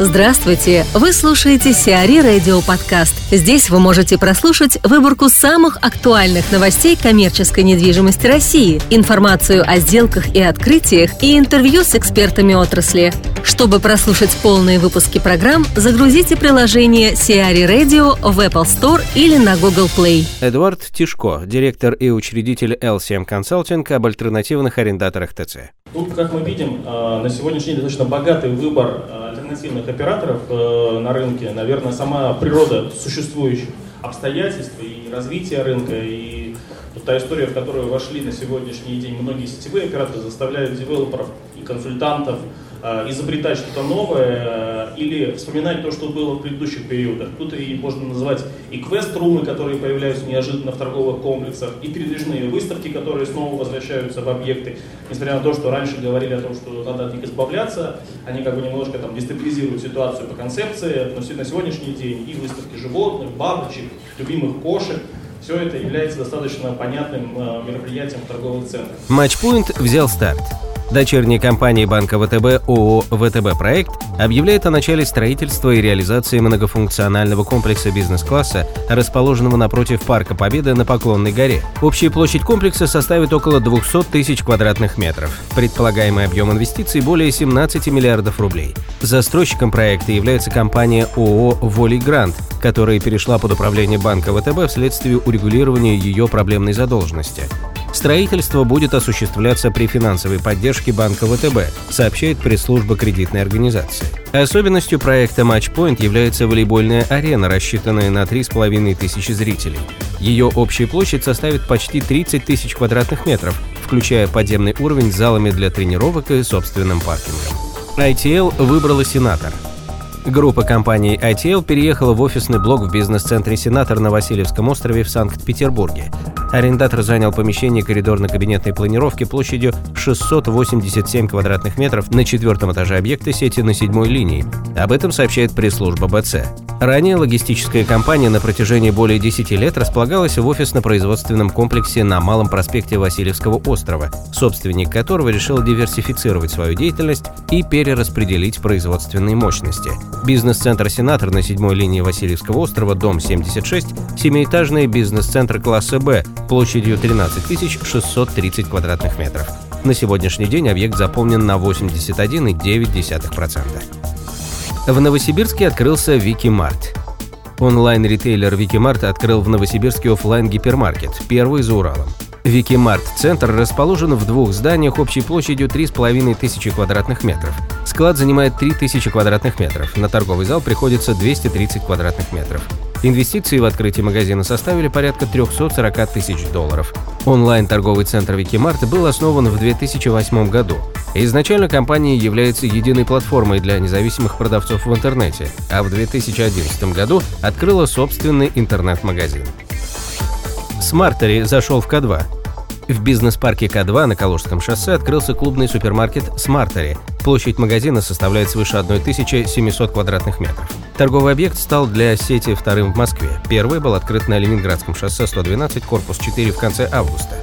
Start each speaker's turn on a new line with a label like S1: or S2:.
S1: Здравствуйте! Вы слушаете Сиари Радио Подкаст. Здесь вы можете прослушать выборку самых актуальных новостей коммерческой недвижимости России, информацию о сделках и открытиях и интервью с экспертами отрасли. Чтобы прослушать полные выпуски программ, загрузите приложение Сиари Radio в Apple Store или на Google Play.
S2: Эдуард Тишко, директор и учредитель LCM Consulting об альтернативных арендаторах ТЦ.
S3: Тут, как мы видим, э, на сегодняшний день достаточно богатый выбор э, альтернативных операторов э, на рынке. Наверное, сама природа существующих обстоятельств и развития рынка, и та история, в которую вошли на сегодняшний день многие сетевые операторы, заставляют девелоперов и консультантов Э, изобретать что-то новое э, или вспоминать то, что было в предыдущих периодах. Тут и можно называть и квест-румы, которые появляются неожиданно в торговых комплексах, и передвижные выставки, которые снова возвращаются в объекты. Несмотря на то, что раньше говорили о том, что надо от них избавляться, они как бы немножко там дестабилизируют ситуацию по концепции, но на сегодняшний день и выставки животных, бабочек, любимых кошек, все это является достаточно понятным э, мероприятием в торговых центрах.
S2: Матчпоинт взял старт. Дочерняя компания банка ВТБ ООО «ВТБ Проект» объявляет о начале строительства и реализации многофункционального комплекса бизнес-класса, расположенного напротив Парка Победы на Поклонной горе. Общая площадь комплекса составит около 200 тысяч квадратных метров. Предполагаемый объем инвестиций более 17 миллиардов рублей. Застройщиком проекта является компания ООО «Волей Грант», которая перешла под управление банка ВТБ вследствие урегулирования ее проблемной задолженности. Строительство будет осуществляться при финансовой поддержке банка ВТБ, сообщает пресс-служба кредитной организации. Особенностью проекта Matchpoint является волейбольная арена, рассчитанная на 3,5 тысячи зрителей. Ее общая площадь составит почти 30 тысяч квадратных метров, включая подземный уровень с залами для тренировок и собственным паркингом. ITL выбрала сенатор. Группа компаний ITL переехала в офисный блок в бизнес-центре «Сенатор» на Васильевском острове в Санкт-Петербурге. Арендатор занял помещение коридорно-кабинетной планировки площадью 687 квадратных метров на четвертом этаже объекта сети на седьмой линии. Об этом сообщает пресс-служба БЦ. Ранее логистическая компания на протяжении более 10 лет располагалась в офисно-производственном комплексе на Малом проспекте Васильевского острова, собственник которого решил диверсифицировать свою деятельность и перераспределить производственные мощности. Бизнес-центр «Сенатор» на седьмой линии Васильевского острова, дом 76, семиэтажный бизнес-центр класса «Б», площадью 13 630 квадратных метров. На сегодняшний день объект заполнен на 81,9%. В Новосибирске открылся Викимарт. Онлайн-ритейлер Викимарт открыл в Новосибирске офлайн гипермаркет первый за Уралом. Викимарт-центр расположен в двух зданиях общей площадью 3,5 тысячи квадратных метров. Склад занимает 3000 квадратных метров, на торговый зал приходится 230 квадратных метров. Инвестиции в открытие магазина составили порядка 340 тысяч долларов. Онлайн-торговый центр Викимарт был основан в 2008 году. Изначально компания является единой платформой для независимых продавцов в интернете, а в 2011 году открыла собственный интернет-магазин. Смартери зашел в К2. В бизнес-парке К2 на Калужском шоссе открылся клубный супермаркет «Смартери». Площадь магазина составляет свыше 1700 квадратных метров. Торговый объект стал для сети вторым в Москве. Первый был открыт на Ленинградском шоссе 112, корпус 4 в конце августа.